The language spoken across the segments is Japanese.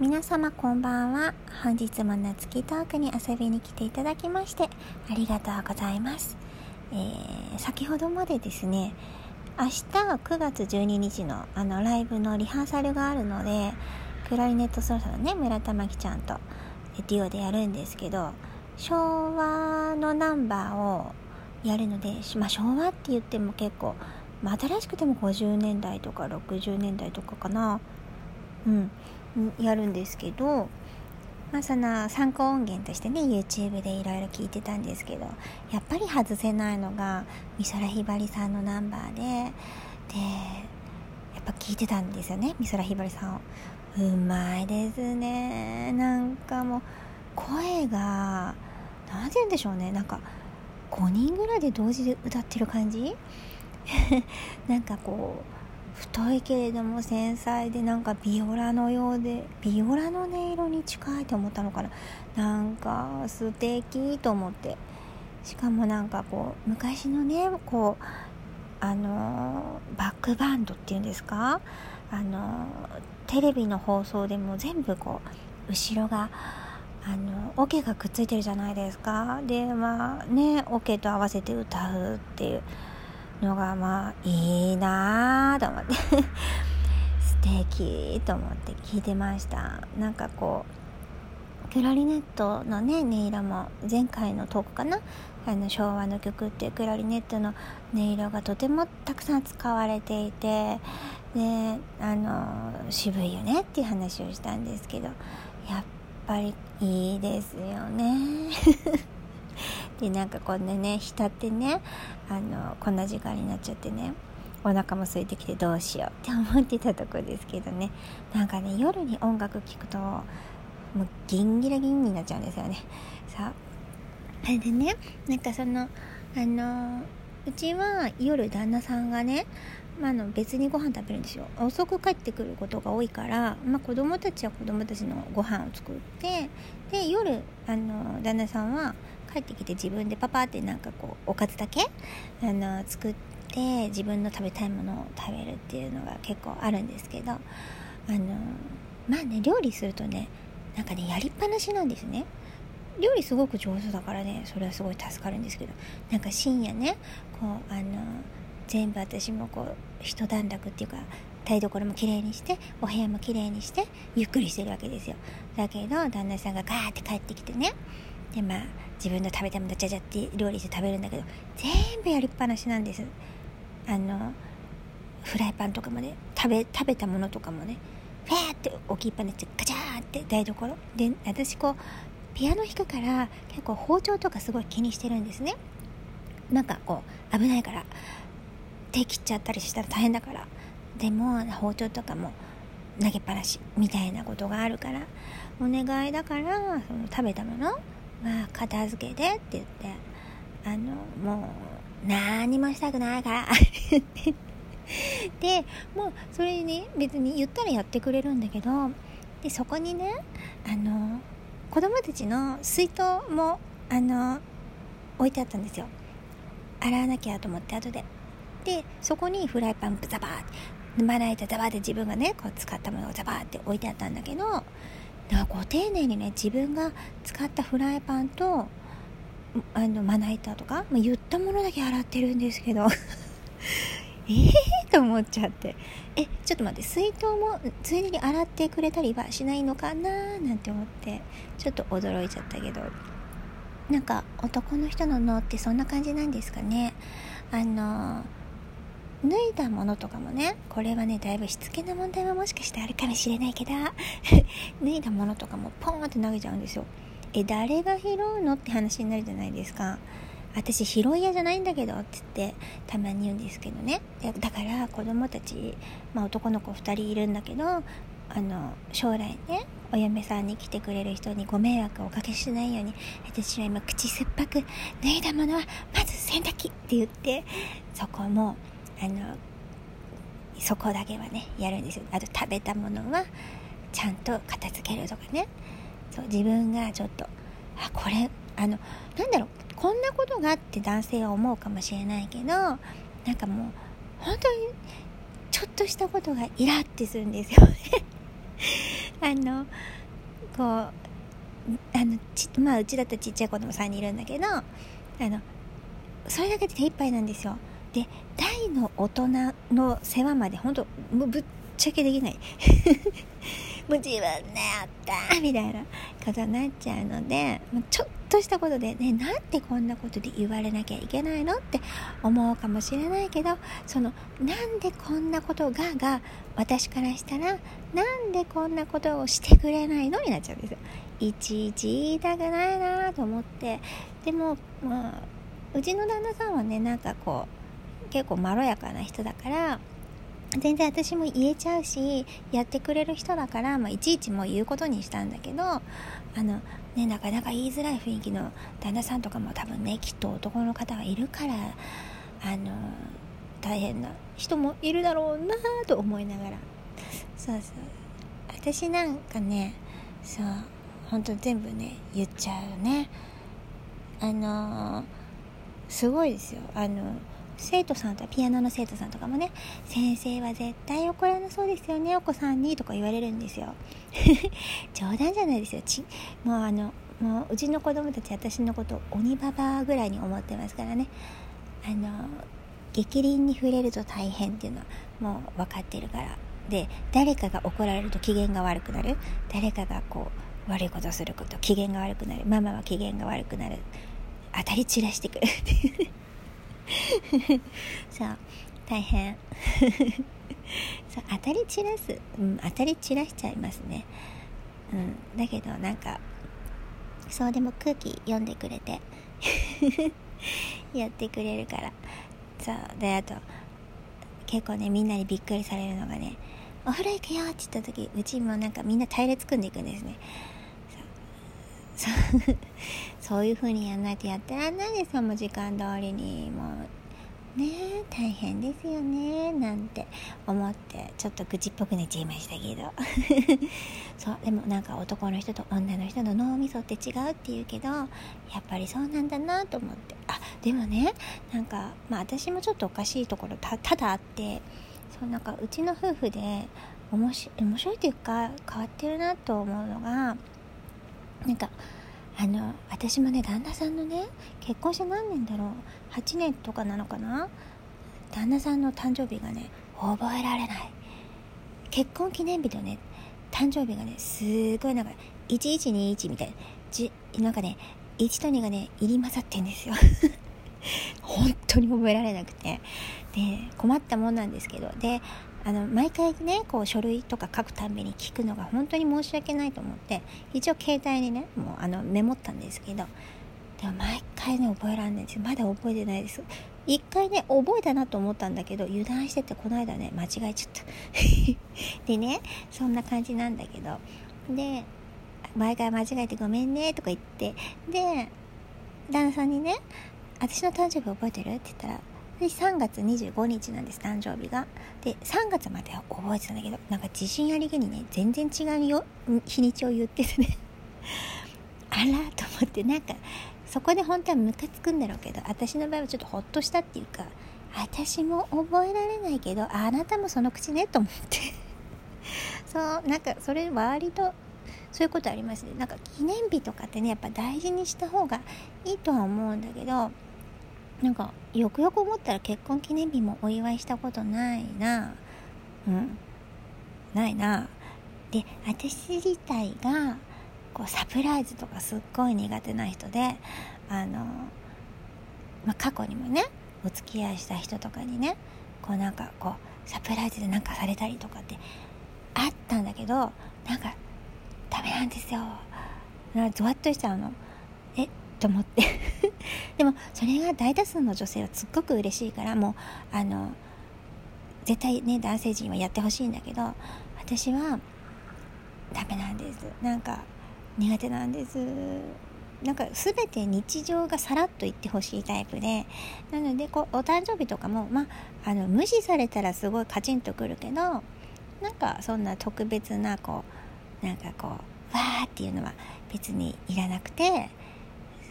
皆様こんばんは。本日も夏木トークに遊びに来ていただきましてありがとうございます、えー、先ほどまでですね明日9月12日のあのライブのリハーサルがあるのでクラリネット奏者のね村田真希ちゃんとデュオでやるんですけど昭和のナンバーをやるので、まあ、昭和って言っても結構、まあ、新しくても50年代とか60年代とかかな。うん。やるんですけど、まあ、その参考音源としてね YouTube でいろいろ聞いてたんですけどやっぱり外せないのが美空ひばりさんのナンバーででやっぱ聞いてたんですよね美空ひばりさんを。うまいですね。なんかもう声が何て言うんでしょうね。なんか5人ぐらいで同時で歌ってる感じ？なんかこう太いけれども繊細でなんかビオラのようでビオラの音色に近いと思ったのかな。なんか素敵と思って。しかもなんかこう昔のねこうあのバックバンドっていうんですか？あのテレビの放送でも全部こう後ろがあのオケがくっついてるじゃないですか。でまあねオケと合わせて歌うっていう。のがまあいいなと思って。素敵と思って聞いてました。なんかこうクラリネットのね音色も前回のトークかな？あの昭和の曲ってクラリネットの音色がとてもたくさん使われていてであの渋いよねっていう話をしたんですけどやっぱりいいですよね。でなんかこんなね浸ってねあのこんな時間になっちゃってねお腹も空いてきてどうしようって思ってたとこですけどね。なんかね夜に音楽聴くともうギンギラギンになっちゃうんですよね。さああれでねなんかそのあのうちは夜旦那さんがねまあ、の別にご飯食べるんですよ。遅く帰ってくることが多いから、まあ、子供たちは子供たちのご飯を作ってで夜あの旦那さんは帰ってきて自分でパパってなんかこうおかずだけあの作って自分の食べたいものを食べるっていうのが結構あるんですけどあのまあね料理するとねなんかねやりっぱなしなんですね。料理すごく上手だからねそれはすごい助かるんですけどなんか深夜ねこうあの全部私もこう一段落っていうか台所もきれいにしてお部屋もきれいにしてゆっくりしてるわけですよ。だけど旦那さんがガーって帰ってきてねでまあ自分の食べたものちゃちゃって料理して食べるんだけど全部やりっぱなしなんです。あのフライパンとかもね食べ食べたものとかもねフェーって置きっぱなしガチャーって台所。で私こうピアノ弾くから結構包丁とかすごい気にしてるんですね。なんかこう危ないから手切っちゃったりしたら大変だから。でも包丁とかも投げっぱなしみたいなことがあるからお願いだからその食べたものまあ片付けてって言ってあのもう何もしたくないからでもうそれにね別に言ったらやってくれるんだけどでそこにねあの子供たちの水筒もあの置いてあったんですよ。洗わなきゃと思って後で。でそこにフライパンザバーってまな板ザバーって自分がねこう使ったものをザバーって置いてあったんだけどだからご丁寧にね自分が使ったフライパンとあのまな板とか、まあ、言ったものだけ洗ってるんですけど。ええと思っちゃって。えちょっと待って水筒もついでに洗ってくれたりはしないのかな？なんて思ってちょっと驚いちゃったけど。なんか男の人の脳ってそんな感じなんですかね？あの脱いだものとかもねこれはねだいぶしつけな問題はもしかしてあるかもしれないけど 脱いだものとかもポーンって投げちゃうんですよ。え誰が拾うのって話になるじゃないですか。私拾い屋じゃないんだけどって言ってたまに言うんですけどね。だから子供たち、まあ、男の子2人いるんだけどあの将来ねお嫁さんに来てくれる人にご迷惑をおかけしないように私は今口酸っぱく脱いだものはまず洗濯機って言ってそこもあのそこだけはねやるんですよ。あと食べたものはちゃんと片付けるとかね。そう自分がちょっとあこれあのなんだろうこんなことがあって男性は思うかもしれないけどなんかもう本当にちょっとしたことがイラってするんですよね。あのこうあのちまあうちだとちっちゃい子供3人いるんだけどあのそれだけで手一杯なんですよ。で大の大人の世話まで本当もうぶっちゃけできない。もう自分でやったみたいなことになっちゃうのでちょっとしたことでねなんでこんなことで言われなきゃいけないのって思うかもしれないけどそのなんでこんなことがが私からしたらなんでこんなことをしてくれないのになっちゃうんですよ。いちいち言いたくないなと思って。でもまあうちの旦那さんはねなんかこう結構まろやかな人だから全然私も言えちゃうしやってくれる人だから、まあ、いちいちもう言うことにしたんだけどあの、ね、なかなか言いづらい雰囲気の旦那さんとかも多分ねきっと男の方がいるからあの大変な人もいるだろうなと思いながら。そうそう。私なんかねそう本当全部ね言っちゃうよね。あのすごいですよ。あの生徒さんとピアノの生徒さんとかもね先生は絶対怒らなそうですよねお子さんにとか言われるんですよ。冗談じゃないですよ。ちもうあのもううちの子供たち私のこと鬼ババぐらいに思ってますからね。あの激鱗に触れると大変っていうのはもう分かってるから。で誰かが怒られると機嫌が悪くなる。誰かがこう悪いことすること機嫌が悪くなる。ママは機嫌が悪くなる。当たり散らしてくるっていう そう大変。そう当たり散らす、うん、当たり散らしちゃいますね。うんだけどなんかそうでも空気読んでくれて やってくれるから。そうであと結構ねみんなにびっくりされるのがね「お風呂行くよ」って言った時うちもなんかみんな隊列組んでいくんですね。そ うそういう風にやんないとやってらんないですよもう時間通りにもうね大変ですよねなんて思ってちょっと愚痴っぽく寝ちゃいましたけど。そうでもなんか男の人と女の人の脳みそって違うって言うけどやっぱりそうなんだなと思って。あでもねなんかまあ私もちょっとおかしいところただあってそうなんかうちの夫婦で面白いというか変わってるなと思うのがなんかあの私もね旦那さんのね結婚して何年だろう？8年とかなのかな？旦那さんの誕生日がね覚えられない。結婚記念日とね。誕生日がねすごいなんか1121みたいな。じなんかね1と2がね入り混ざってんですよ。本当に覚えられなくて。で困ったもんなんですけど。であの毎回ねこう書類とか書くたんびに聞くのが本当に申し訳ないと思って一応携帯にねもうあのメモったんですけどでも毎回ね覚えられないんです。まだ覚えてないです。一回ね覚えたなと思ったんだけど油断しててこの間ね間違えちゃった。でねそんな感じなんだけどで毎回間違えてごめんねとか言ってで旦那さんにね私の誕生日覚えてる？って言ったら3月25日なんです誕生日が。で3月までは覚えてたんだけどなんか自信ありげにね全然違うよ日にちを言っててね。あらと思ってなんかそこで本当はムカつくんだろうけど私の場合はちょっとほっとしたっていうか私も覚えられないけどあなたもその口ねと思って。そうなんかそれ割とそういうことありますね。なんか記念日とかってねやっぱ大事にした方がいいとは思うんだけどなんかよくよく思ったら結婚記念日もお祝いしたことないな。うん。ないな。で私自体がこうサプライズとかすっごい苦手な人であの、まあ、過去にもねお付き合いした人とかにねこうなんかこうサプライズでなんかされたりとかってあったんだけどなんかダメなんですよ。なゾワッとしちゃうの。と思って。でもそれが大多数の女性はすっごく嬉しいからもうあの絶対ね男性陣はやってほしいんだけど私はダメなんです。なんか苦手なんです。なんか全て日常がさらっと言ってほしいタイプでなのでこうお誕生日とかも、まあ、あの無視されたらすごいカチンとくるけどなんかそんな特別なこうなんかこうわーっていうのは別にいらなくて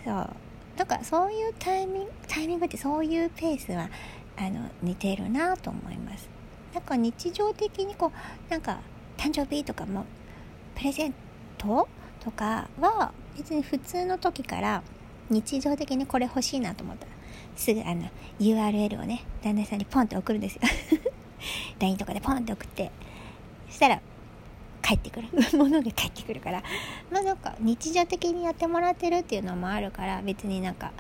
そう。だからそういうタイミングタイミングってそういうペースはあの似てるなと思います。なんか日常的にこうなんか誕生日とかもプレゼントとかは別に普通の時から日常的にこれ欲しいなと思ったらすぐあの URL をね旦那さんにポンって送るんですよ。LINE とかでポンって送って。そしたら帰ってくる。ものが帰ってくるから。まあなんか日常的にやってもらってるっていうのもあるから別になんか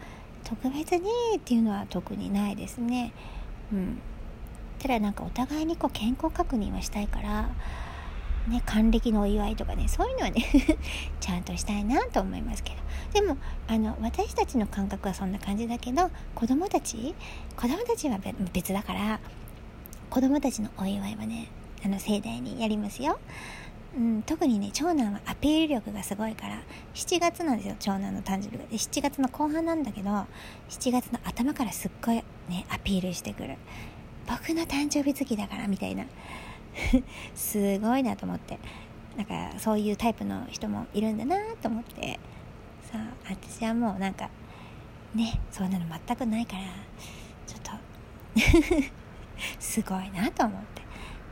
特別にっていうのは特にないですね。うん。ただなんかお互いにこう健康確認はしたいからね還暦のお祝いとかねそういうのはね ちゃんとしたいなと思いますけど。でもあの私たちの感覚はそんな感じだけど子供たち子供たちは別だから子供たちのお祝いはねあの盛大にやりますよ。うん、特にね長男はアピール力がすごいから7月なんですよ長男の誕生日が。で7月の後半なんだけど7月の頭からすっごいねアピールしてくる。僕の誕生日月だからみたいな。すごいなと思って。だかそういうタイプの人もいるんだなと思って。さあ私はもうなんかねそんなの全くないからちょっと すごいなと思って。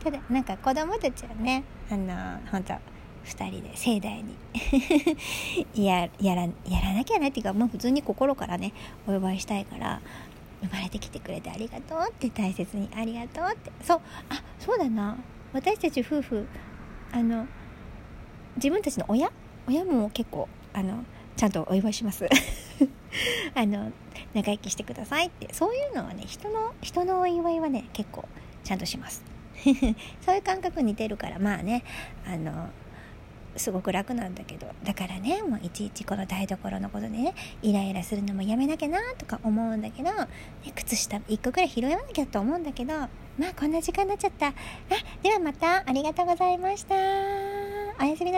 ただなんか子供たちはねあの本当2人で盛大に。ややらやらなきゃなっていうかもう普通に心からねお祝いしたいから生まれてきてくれてありがとうって大切にありがとうって。そうあそうだな。私たち夫婦あの自分たちの親？親も結構あのちゃんとお祝いします。あの仲良きしてくださいって。そういうのはね人の人のお祝いはね結構ちゃんとします。そういう感覚似てるからまあねあのすごく楽なんだけど。だからねもういちいちこの台所のことでねイライラするのもやめなきゃなとか思うんだけど、ね、靴下1個くらい拾わなきゃと思うんだけどまあこんな時間になっちゃった。あではまた。ありがとうございました。おやすみなさい。